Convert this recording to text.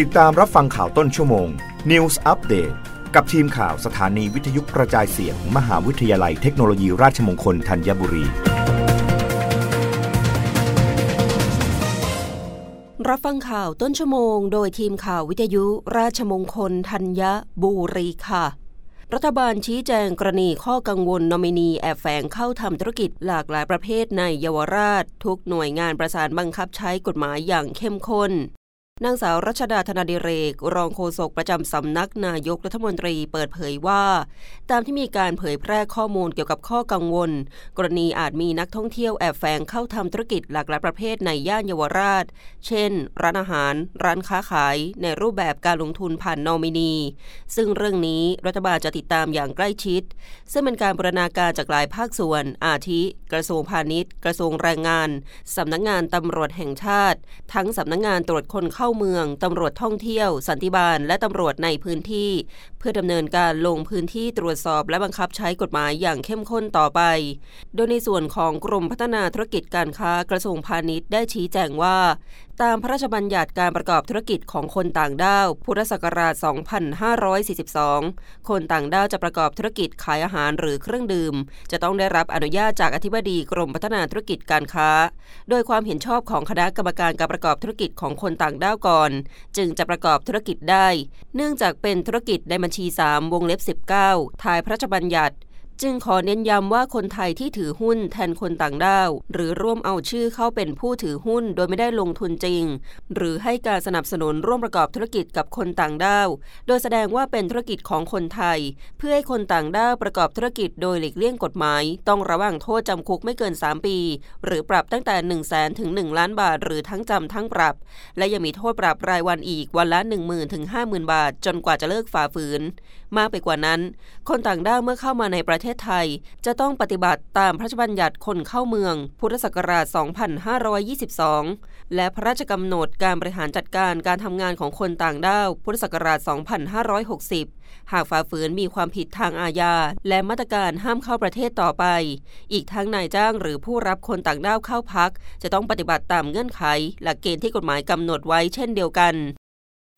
ติดตามรับฟังข่าวต้นชั่วโมง News Update กับทีมข่าวสถานีวิทยุกระจายเสียงมหาวิทยาลัยเทคโนโลยีราชมงคลธัญบุรี รับฟังข่าวต้นชั่วโมง โดยทีมข่าววิทยุราชมงคลธัญบุรีค่ะรัฐบาลชี้แจงกรณีข้อกังวลนอมินีแอบแฝงเข้าทำธุรกิจหลากหลายประเภทในเยาวราช ทุกหน่วยงานประสานบังคับใช้กฎหมายอย่างเข้มข้น นางสาวรัชดาธนาดิเรก รองโฆษกประจำสำนักนายกรัฐมนตรีเปิดเผยว่า ตามที่มีการเผยแพร่ข้อมูลเกี่ยวกับข้อกังวล กรณีอาจมีนักท่องเที่ยวแอบแฝงเข้าทำธุรกิจหลากหลายประเภทในย่านเยาวราช เช่น ร้านอาหาร ร้านค้าขาย ในรูปแบบการลงทุนผ่านนอมินี ซึ่งเรื่องนี้รัฐบาลจะติดตามอย่างใกล้ชิด ซึ่งเป็นการบรณาการจากหลายภาคส่วน อาทิ กระทรวงพาณิชย์ กระทรวงแรงงานสำนักงงานตำรวจแห่งชาติ ทั้งสำนักงงานตรวจคนเข้าเมืองตำรวจท่องเที่ยว สันติบาล และตำรวจในพื้นที่ เพื่อดำเนินการลงพื้นที่ตรวจสอบและบังคับใช้กฎหมายอย่างเข้มข้นต่อไป โดยในส่วนของกรมพัฒนาธุรกิจการค้ากระทรวงพาณิชย์ได้ชี้แจงว่า ตามพระราชบัญญัติการประกอบธุรกิจของคนต่างด้าว พุทธศักราช 2542 คนต่างด้าวจะประกอบธุรกิจขายอาหารหรือเครื่องดื่ม จะต้องได้รับอนุญาตจากอธิบดีกรมพัฒนาธุรกิจการค้า โดยความเห็นชอบของคณะกรรมการการประกอบธุรกิจของคนต่างด้าวก่อน จึงจะประกอบธุรกิจได้ เนื่องจากเป็นธุรกิจในบัญชี 3 วงเล็บ 19 ทายพระราชบัญญัติ จึงขอเน้นย้ำว่าคนไทยที่ถือหุ้นแทนคนต่างด้าว หรือร่วมเอาชื่อเข้าเป็นผู้ถือหุ้นโดยไม่ได้ลงทุนจริง หรือให้การสนับสนุนร่วมประกอบธุรกิจกับคนต่างด้าว โดยแสดงว่าเป็นธุรกิจของคนไทย เพื่อให้คนต่างด้าวประกอบธุรกิจโดยหลีกเลี่ยงกฎหมาย ต้องระวังโทษจำคุกไม่เกิน 3 ปี หรือปรับตั้งแต่1 0 0 0 0แถึง 1 ล้านบาท หรือทั้งจำทั้งปรับ และยังมีโทษปรับรายวันอีกวันละ 1 0,000ถึง50,000บาท จนกว่าจะเลิกฝ่าฝืน มากไปกว่านั้น คนต่างด้าวเมื่อเข้ามาในประเทศไทย จะต้องปฏิบัติตามพระราชบัญญัติคนเข้าเมือง พุทธศักราช 2522 และพระราชกำหนดการบริหารจัดการการทำงานของคนต่างด้าว พุทธศักราช 2560 หากฝ่าฝืนมีความผิดทางอาญา และมาตรการห้ามเข้าประเทศต่อไป อีกทั้งนายจ้างหรือผู้รับคนต่างด้าวเข้าพัก จะต้องปฏิบัติตามเงื่อนไข หลักเกณฑ์ที่กฎหมายกำหนดไว้เช่นเดียวกัน